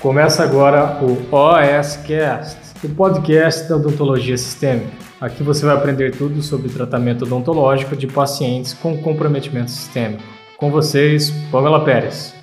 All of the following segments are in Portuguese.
Começa agora o OSCast, o podcast da odontologia sistêmica. Aqui você vai aprender tudo sobre tratamento odontológico de pacientes com comprometimento sistêmico. Com vocês, Pamela Pérez.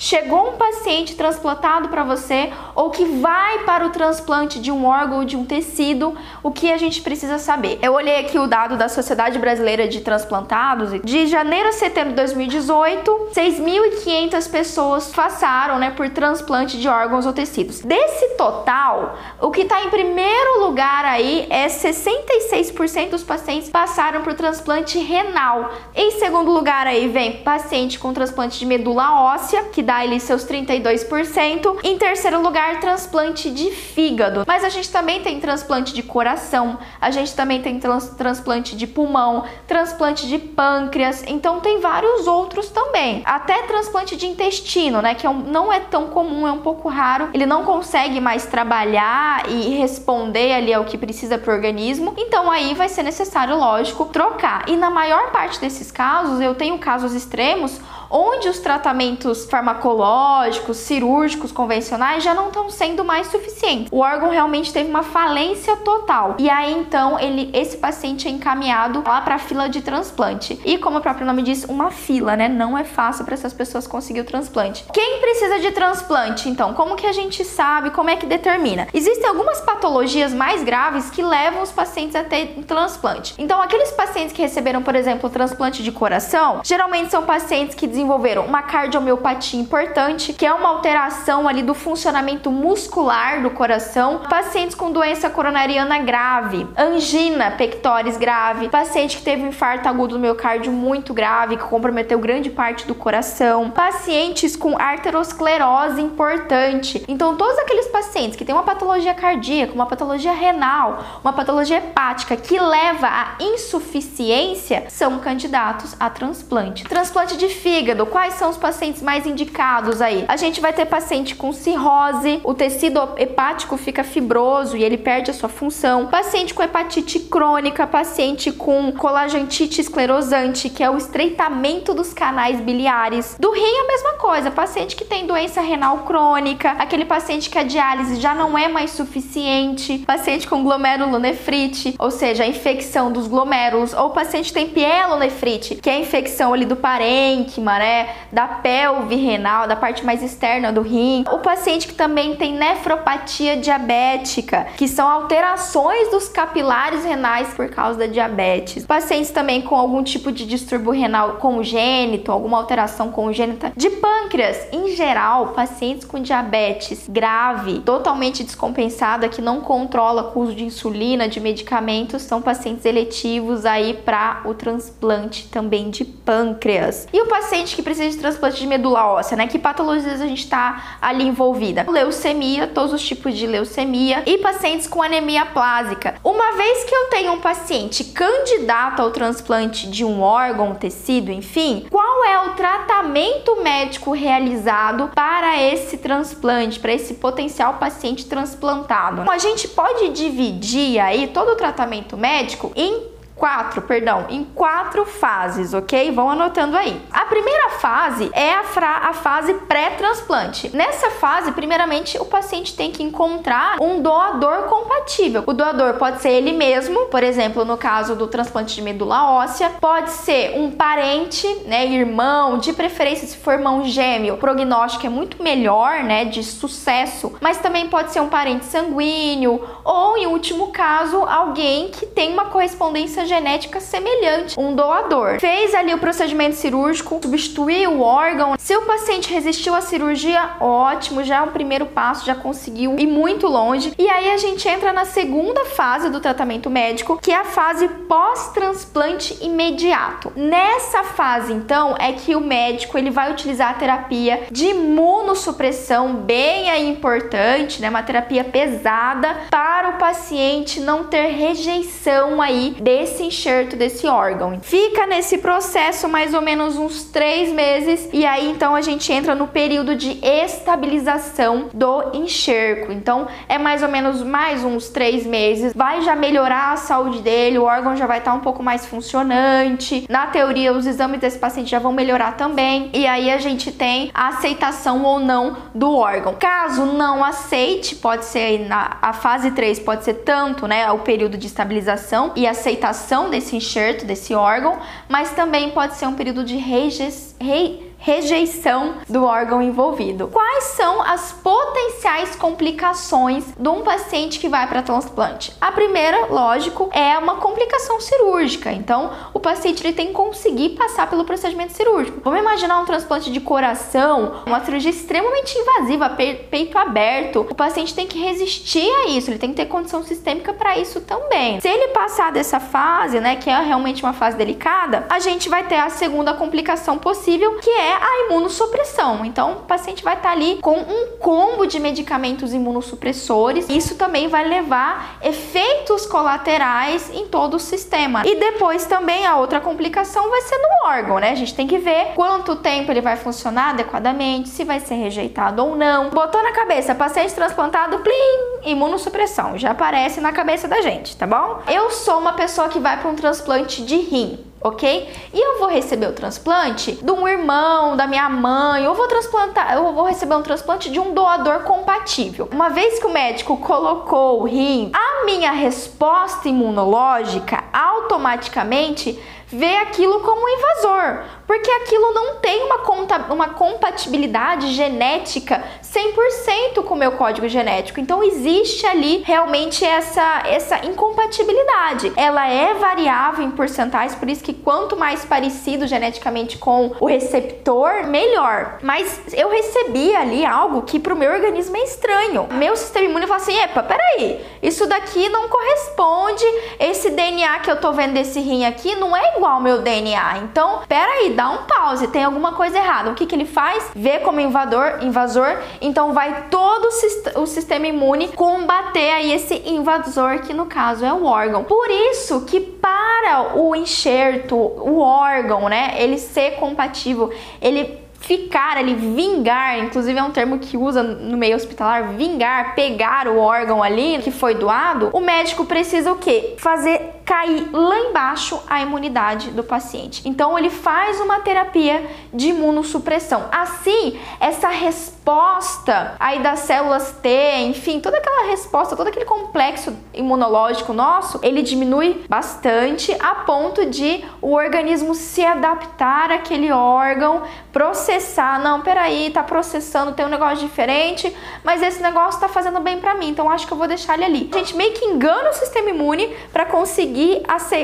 Chegou um paciente transplantado para você ou que vai para o transplante de um órgão ou de um tecido, o que a gente precisa saber? Eu olhei aqui o dado da Sociedade Brasileira de Transplantados de janeiro a setembro de 2018, 6.500 pessoas passaram, né, por transplante de órgãos ou tecidos. Desse total, o que está em primeiro lugar aí é 66% dos pacientes passaram por transplante renal. Em segundo lugar aí vem paciente com transplante de medula óssea, que dá ali seus 32%. Em terceiro lugar, transplante de fígado. Mas a gente também tem transplante de coração, a gente também tem trans transplante de pulmão, transplante de pâncreas, então tem vários outros também. Até transplante de intestino, né, que é um, não é tão comum, é um pouco raro. Ele não consegue mais trabalhar e responder ali ao que precisa para o organismo. Então aí vai ser necessário, lógico, trocar. E na maior parte desses casos, eu tenho casos extremos onde os tratamentos farmacológicos, cirúrgicos, convencionais já não estão sendo mais suficientes. O órgão realmente teve uma falência total. E aí então ele, esse paciente é encaminhado lá para a fila de transplante. E como o próprio nome diz, uma fila, né? Não é fácil para essas pessoas conseguir o transplante. Quem precisa de transplante, então? Como que a gente sabe? Como é que determina? Existem algumas patologias mais graves que levam os pacientes a ter um transplante. Então, aqueles pacientes que receberam, por exemplo, transplante de coração, geralmente são pacientes que desenvolveram uma cardiomiopatia importante, que é uma alteração ali do funcionamento muscular do coração, pacientes com doença coronariana grave, angina pectoris grave, paciente que teve um infarto agudo do miocárdio muito grave, que comprometeu grande parte do coração, pacientes com arteriosclerose importante. Então, todos aqueles pacientes que têm uma patologia cardíaca, uma patologia renal, uma patologia hepática que leva à insuficiência são candidatos a transplante. Transplante de fígado fígado, quais são os pacientes mais indicados aí? A gente vai ter paciente com cirrose, o tecido hepático fica fibroso e ele perde a sua função. Paciente com hepatite crônica, paciente com colagentite esclerosante, que é o estreitamento dos canais biliares. Do rim a mesma coisa, paciente que tem doença renal crônica, aquele paciente que a diálise já não é mais suficiente, paciente com glomerulonefrite, ou seja, a infecção dos glomérulos, ou paciente tem pielonefrite, que é a infecção ali do parênquima, né, da pelve renal, da parte mais externa do rim. O paciente que também tem nefropatia diabética, que são alterações dos capilares renais por causa da diabetes. Pacientes também com algum tipo de distúrbio renal congênito, alguma alteração congênita de pâncreas. Em geral, pacientes com diabetes grave, totalmente descompensada, que não controla o uso de insulina, de medicamentos, são pacientes eletivos aí para o transplante também de pâncreas. E o paciente paciente que precisa de transplante de medula óssea, né? Que patologias a gente está ali envolvida? Leucemia, todos os tipos de leucemia e pacientes com anemia plásica. Uma vez que eu tenho um paciente candidato ao transplante de um órgão, um tecido, enfim, qual é o tratamento médico realizado para esse transplante, para esse potencial paciente transplantado? Então, a gente pode dividir aí todo o tratamento médico em quatro, perdão, em quatro fases, ok? Vão anotando aí. A primeira fase é a, a fase pré-transplante. Nessa fase, primeiramente, o paciente tem que encontrar um doador compatível. O doador pode ser ele mesmo, por exemplo, no caso do transplante de medula óssea, pode ser um parente, né, irmão, de preferência se for irmão gêmeo, o prognóstico é muito melhor, né, de sucesso, mas também pode ser um parente sanguíneo ou, em último caso, alguém que tem uma correspondência genética semelhante, um doador. Fez ali o procedimento cirúrgico, substituiu o órgão. Se o paciente resistiu à cirurgia, ótimo, já é um primeiro passo, já conseguiu ir muito longe. E aí a gente entra na segunda fase do tratamento médico, que é a fase pós-transplante imediato. Nessa fase, então, é que o médico ele vai utilizar a terapia de imunossupressão, bem aí importante, né? Uma terapia pesada para o paciente não ter rejeição aí desse esse enxerto desse órgão. Fica nesse processo mais ou menos uns três meses e aí então a gente entra no período de estabilização do enxerto. Então é mais ou menos mais uns três meses. Vai já melhorar a saúde dele, o órgão já vai estar um pouco mais funcionante. Na teoria, os exames desse paciente já vão melhorar também. E aí a gente tem a aceitação ou não do órgão. Caso não aceite, pode ser na a fase 3 pode ser tanto, né, o período de estabilização e aceitação desse enxerto, desse órgão, mas também pode ser um período de rejeição rejeição do órgão envolvido. Quais são as potenciais complicações de um paciente que vai para transplante? A primeira, lógico, é uma complicação cirúrgica. Então, o paciente ele tem que conseguir passar pelo procedimento cirúrgico. Vamos imaginar um transplante de coração, uma cirurgia extremamente invasiva, peito aberto. O paciente tem que resistir a isso, ele tem que ter condição sistêmica para isso também. Se ele passar dessa fase, né, que é realmente uma fase delicada, a gente vai ter a segunda complicação possível, que é é a imunossupressão. Então, o paciente vai estar ali com um combo de medicamentos imunossupressores. Isso também vai levar efeitos colaterais em todo o sistema. E depois também a outra complicação vai ser no órgão, né? A gente tem que ver quanto tempo ele vai funcionar adequadamente, se vai ser rejeitado ou não. Botou na cabeça, paciente transplantado, plim, imunossupressão. Já aparece na cabeça da gente, tá bom? Eu sou uma pessoa que vai para um transplante de rim ok? E eu vou receber o transplante de um irmão, da minha mãe, ou vou transplantar, eu vou receber um transplante de um doador compatível. Uma vez que o médico colocou o rim, a minha resposta imunológica automaticamente vê aquilo como um invasor, porque aquilo não tem uma, conta, uma compatibilidade genética 100% com o meu código genético. Então existe ali realmente essa, essa incompatibilidade. Ela é variável em porcentais, por isso que quanto mais parecido geneticamente com o receptor, melhor. Mas eu recebi ali algo que para o meu organismo é estranho. Meu sistema imune fala assim: epa, peraí, isso daqui não corresponde, esse DNA que eu tô vendo desse rim aqui não é igual ao meu DNA. Então, peraí, dá um pause, tem alguma coisa errada. O que, que ele faz? Vê como invador, invasor, então vai todo o sistema imune combater aí esse invasor, que no caso é o órgão. Por isso que para o enxerto, o órgão, né, ele ser compatível, ele ficar ali, vingar, inclusive é um termo que usa no meio hospitalar, vingar, pegar o órgão ali que foi doado, o médico precisa o quê? Fazer cair lá embaixo a imunidade do paciente. Então ele faz uma terapia de imunossupressão. Assim, essa resposta aí das células T, enfim, toda aquela resposta, todo aquele complexo imunológico nosso, ele diminui bastante a ponto de o organismo se adaptar àquele órgão, processar, não, peraí, tá processando, tem um negócio diferente, mas esse negócio tá fazendo bem para mim, então acho que eu vou deixar ele ali. A gente meio que engana o sistema imune para conseguir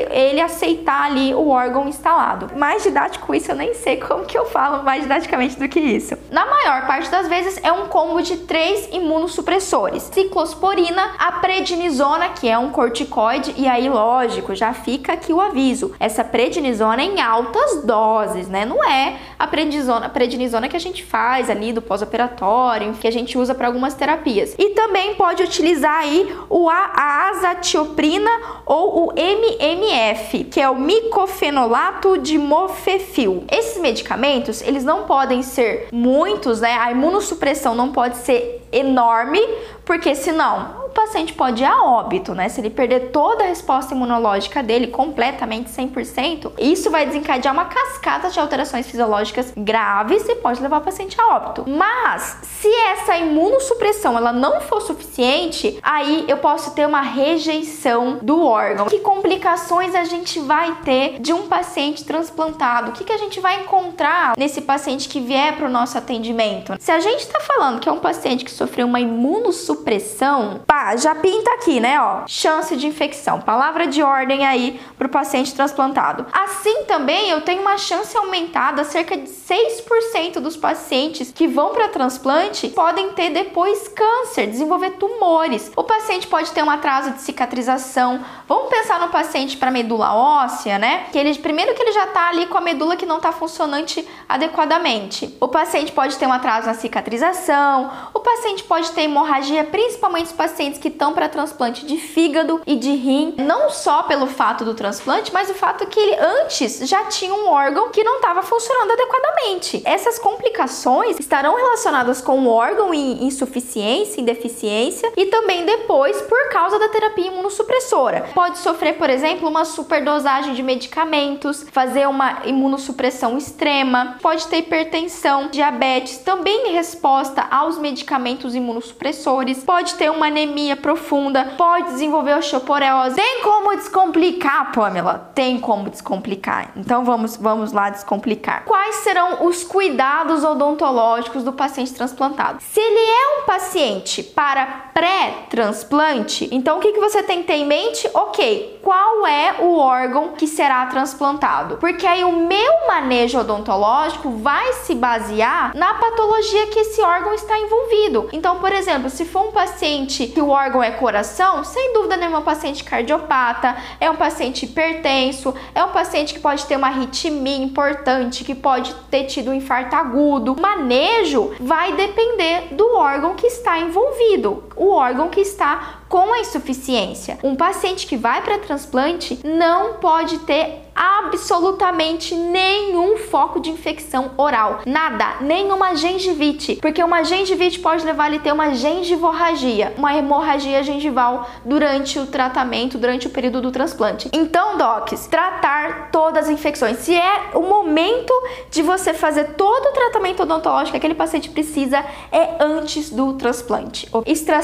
ele aceitar ali o órgão instalado. Mais didático isso, eu nem sei como que eu falo mais didaticamente do que isso. Na maior parte das vezes é um combo de três imunossupressores: ciclosporina, a prednisona, que é um corticoide, e aí, lógico, já fica aqui o aviso. Essa prednisona é em altas doses, né? Não é a prednisona, a prednisona que a gente faz ali do pós-operatório, que a gente usa para algumas terapias. E também pode utilizar aí o a azatioprina ou o MMF, que é o micofenolato de mofefil. Esses medicamentos, eles não podem ser muitos, né? A imunossupressão não pode ser enorme, porque senão paciente pode ir a óbito, né? Se ele perder toda a resposta imunológica dele completamente 100%, isso vai desencadear uma cascata de alterações fisiológicas graves e pode levar o paciente a óbito. Mas se essa imunossupressão ela não for suficiente, aí eu posso ter uma rejeição do órgão. Que complicações a gente vai ter de um paciente transplantado? O que, que a gente vai encontrar nesse paciente que vier para o nosso atendimento? Se a gente está falando que é um paciente que sofreu uma imunossupressão, pá, já pinta aqui, né, ó, chance de infecção. Palavra de ordem aí para o paciente transplantado. Assim também eu tenho uma chance aumentada, cerca de 6% dos pacientes que vão para transplante podem ter depois câncer, desenvolver tumores. O paciente pode ter um atraso de cicatrização. Vamos pensar no paciente para medula óssea, né? Que ele primeiro que ele já tá ali com a medula que não tá funcionante adequadamente. O paciente pode ter um atraso na cicatrização, o paciente pode ter hemorragia, principalmente os pacientes pacientes que estão para transplante de fígado e de rim, não só pelo fato do transplante, mas o fato que ele antes já tinha um órgão que não estava funcionando adequadamente. Essas complicações estarão relacionadas com o órgão em insuficiência, em deficiência e também depois por causa da terapia imunossupressora. Pode sofrer, por exemplo, uma superdosagem de medicamentos, fazer uma imunossupressão extrema, pode ter hipertensão, diabetes, também em resposta aos medicamentos imunossupressores, pode ter uma anemia profunda, pode desenvolver osteoporose. Tem como descomplicar, Pamela? Tem como descomplicar. Então vamos, vamos lá descomplicar. Quais serão os cuidados odontológicos do paciente transplantado? Se ele é um paciente para pré-transplante, então o que, que você tem que ter em mente? Ok, qual é o órgão que será transplantado? Porque aí o meu manejo odontológico vai se basear na patologia que esse órgão está envolvido. Então, por exemplo, se for um paciente que o órgão é coração, sem dúvida nenhuma, é um paciente cardiopata, é um paciente hipertenso, é um paciente que pode ter uma arritmia importante, que pode ter tido um infarto agudo. O manejo vai depender do órgão que está envolvido, o órgão que está com a insuficiência. Um paciente que vai para transplante não pode ter absolutamente nenhum foco de infecção oral. Nada, nenhuma gengivite, porque uma gengivite pode levar ele a ter uma gengivorragia, uma hemorragia gengival durante o tratamento, durante o período do transplante. Então, docs, tratar todas as infecções. Se é o momento de você fazer todo o tratamento odontológico que aquele paciente precisa, é antes do transplante.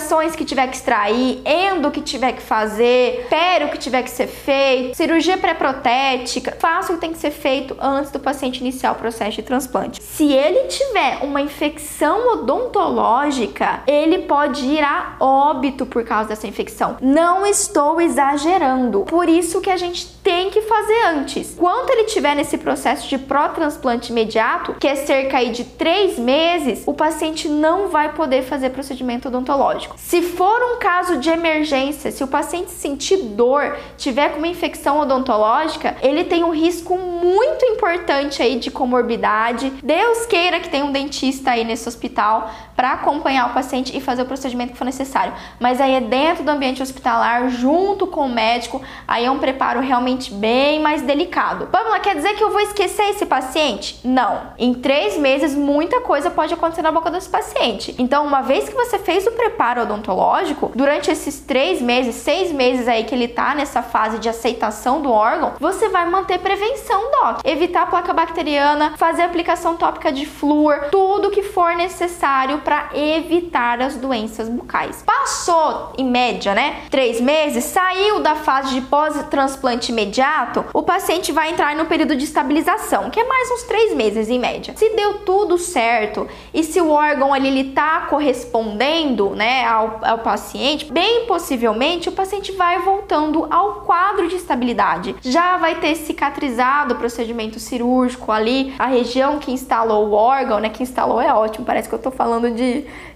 Extrações que tiver que extrair, endo que tiver que fazer, pério que tiver que ser feito, cirurgia pré-protética, faça o que tem que ser feito antes do paciente iniciar o processo de transplante. Se ele tiver uma infecção odontológica, ele pode ir a óbito por causa dessa infecção. Não estou exagerando. Por isso que a gente tem que fazer antes. Quando ele tiver nesse processo de pró-transplante imediato, que é cerca aí de três meses, o paciente não vai poder fazer procedimento odontológico. Se for um caso de emergência, se o paciente sentir dor, tiver com uma infecção odontológica, ele tem um risco muito importante aí de comorbidade. Deus queira que tenha um dentista aí nesse hospital para acompanhar o paciente e fazer o procedimento que for necessário. Mas aí é dentro do ambiente hospitalar, junto com o médico, aí é um preparo realmente bem mais delicado. Pamela, quer dizer que eu vou esquecer esse paciente? Não. Em três meses, muita coisa pode acontecer na boca desse paciente. Então, uma vez que você fez o preparo odontológico, durante esses três meses, seis meses aí que ele tá nessa fase de aceitação do órgão, você vai manter prevenção, doc. Evitar placa bacteriana, fazer aplicação tópica de flúor, tudo que for necessário evitar as doenças bucais. Passou, em média, né? Três meses, saiu da fase de pós-transplante imediato, o paciente vai entrar no período de estabilização, que é mais uns três meses em média. Se deu tudo certo e se o órgão ali ele tá correspondendo, né, ao, ao paciente, bem possivelmente o paciente vai voltando ao quadro de estabilidade. Já vai ter cicatrizado o procedimento cirúrgico ali, a região que instalou o órgão, né? Que instalou é ótimo, parece que eu tô falando de,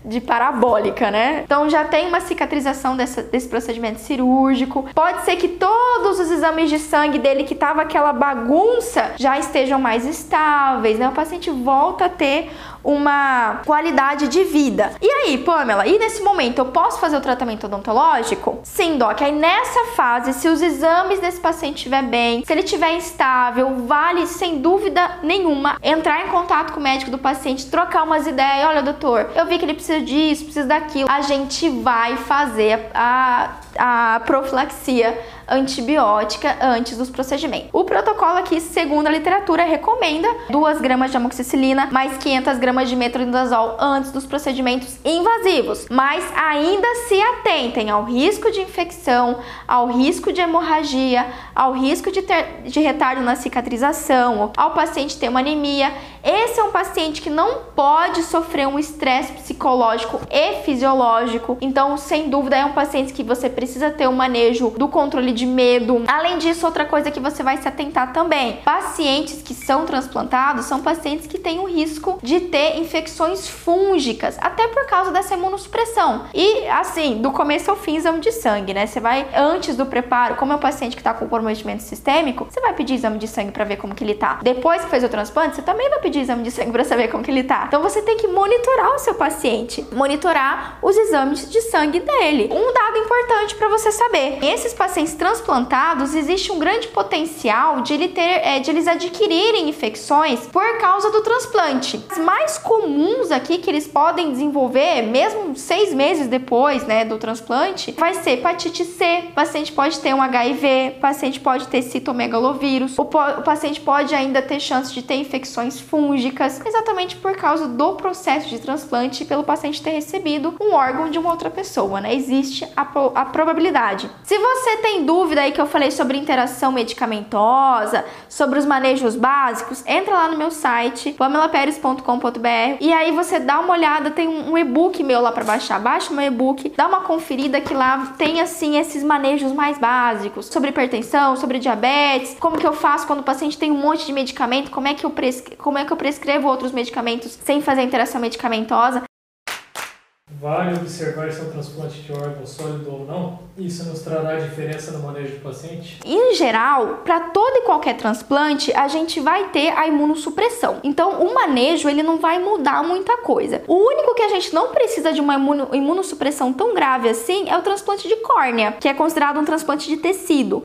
de parabólica, né? Então já tem uma cicatrização dessa, desse procedimento cirúrgico. Pode ser que todos os exames de sangue dele que tava aquela bagunça já estejam mais estáveis, né? O paciente volta a ter uma qualidade de vida. E aí, Pamela, e nesse momento eu posso fazer o tratamento odontológico? Sim, Doc. Aí nessa fase, se os exames desse paciente estiver bem, se ele estiver instável, vale sem dúvida nenhuma entrar em contato com o médico do paciente, trocar umas ideias. Olha, doutor, eu vi que ele precisa disso, precisa daquilo. A gente vai fazer a, a profilaxia antibiótica antes dos procedimentos. O protocolo aqui, segundo a literatura, recomenda 2 gramas de amoxicilina mais 500 gramas de metronidazol antes dos procedimentos invasivos, mas ainda se atentem ao risco de infecção, ao risco de hemorragia, ao risco de, ter, de retardo na cicatrização, ao paciente ter uma anemia. Esse é um paciente que não pode sofrer um estresse psicológico e fisiológico, então, sem dúvida, é um paciente que você precisa ter o um manejo do controle de medo. Além disso, outra coisa que você vai se atentar também: pacientes que são transplantados são pacientes que têm o risco de ter infecções fúngicas, até por causa dessa imunossupressão. E assim, do começo ao fim, exame de sangue, né? Você vai antes do preparo, como é um paciente que tá com comprometimento sistêmico, você vai pedir exame de sangue para ver como que ele tá. Depois que fez o transplante, você também vai pedir de exame de sangue para saber como que ele tá. Então você tem que monitorar o seu paciente, monitorar os exames de sangue dele. Um dado importante para você saber: esses pacientes transplantados existe um grande potencial de, ele ter, é, de eles adquirirem infecções por causa do transplante. As mais comuns aqui que eles podem desenvolver, mesmo seis meses depois, né, do transplante, vai ser hepatite C. O paciente pode ter um HIV, o paciente pode ter citomegalovírus, o, o paciente pode ainda ter chance de ter infecções fúngicas, exatamente por causa do processo de transplante pelo paciente ter recebido um órgão de uma outra pessoa, né? Existe a, a probabilidade. Se você tem dúvida aí que eu falei sobre interação medicamentosa, sobre os manejos básicos, entra lá no meu site, pamelaperes.com.br e aí você dá uma olhada, tem um e-book meu lá para baixar, baixa meu e-book, dá uma conferida que lá tem assim esses manejos mais básicos sobre hipertensão, sobre diabetes, como que eu faço quando o paciente tem um monte de medicamento, como é que eu, como é que eu prescrevo outros medicamentos sem fazer interação medicamentosa. Vale observar se é um transplante de órgão sólido ou não? Isso nos trará diferença no manejo do paciente? Em geral, para todo e qualquer transplante, a gente vai ter a imunossupressão. Então, o manejo ele não vai mudar muita coisa. O único que a gente não precisa de uma imunossupressão tão grave assim é o transplante de córnea, que é considerado um transplante de tecido.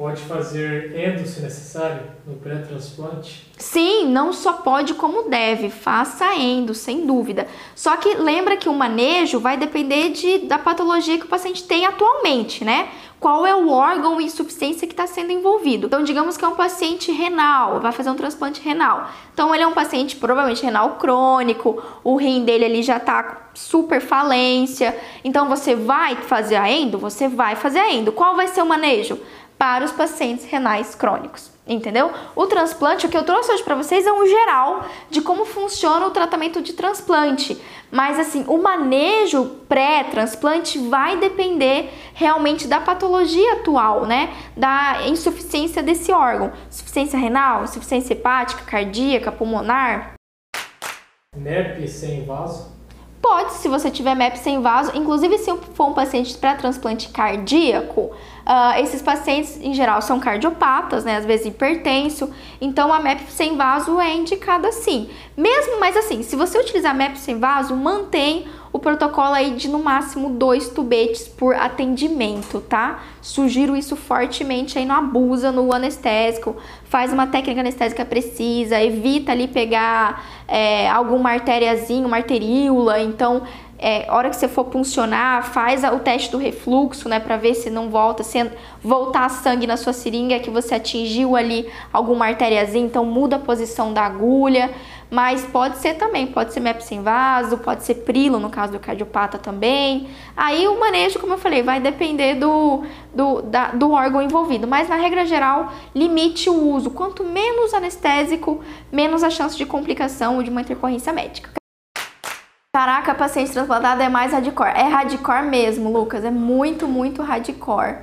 Pode fazer endo se necessário no pré-transplante? Sim, não só pode como deve. Faça endo, sem dúvida. Só que lembra que o manejo vai depender de, da patologia que o paciente tem atualmente, né? Qual é o órgão ou insuficiência que está sendo envolvido? Então, digamos que é um paciente renal, vai fazer um transplante renal. Então, ele é um paciente provavelmente renal crônico, o rim dele ali já está super falência. Então, você vai fazer a endo? Você vai fazer a endo. Qual vai ser o manejo? Para os pacientes renais crônicos, entendeu? O transplante, o que eu trouxe hoje para vocês é um geral de como funciona o tratamento de transplante, mas assim, o manejo pré-transplante vai depender realmente da patologia atual, né? Da insuficiência desse órgão, insuficiência renal, insuficiência hepática, cardíaca, pulmonar. NEP sem vaso? Pode, se você tiver MEP sem vaso, inclusive se for um paciente para transplante cardíaco, Uh, esses pacientes, em geral, são cardiopatas, né? Às vezes hipertenso. Então, a MEP sem vaso é indicada sim. Mesmo, mas assim, se você utilizar MEP sem vaso, mantém o protocolo aí de no máximo dois tubetes por atendimento, tá? Sugiro isso fortemente aí, não abusa no anestésico, faz uma técnica anestésica precisa, evita ali pegar é, alguma artériazinha, uma arteríola, então é, hora que você for puncionar, faz o teste do refluxo, né, para ver se não volta, se voltar sangue na sua seringa, que você atingiu ali alguma artériazinha, então muda a posição da agulha. Mas pode ser também, pode ser MEP sem vaso, pode ser prilo no caso do cardiopata também. Aí o manejo, como eu falei, vai depender do, do, da, do órgão envolvido. Mas na regra geral, limite o uso. Quanto menos anestésico, menos a chance de complicação ou de uma intercorrência médica. Caraca, paciente transplantado é mais hardcore. É hardcore mesmo, Lucas. É muito, muito hardcore.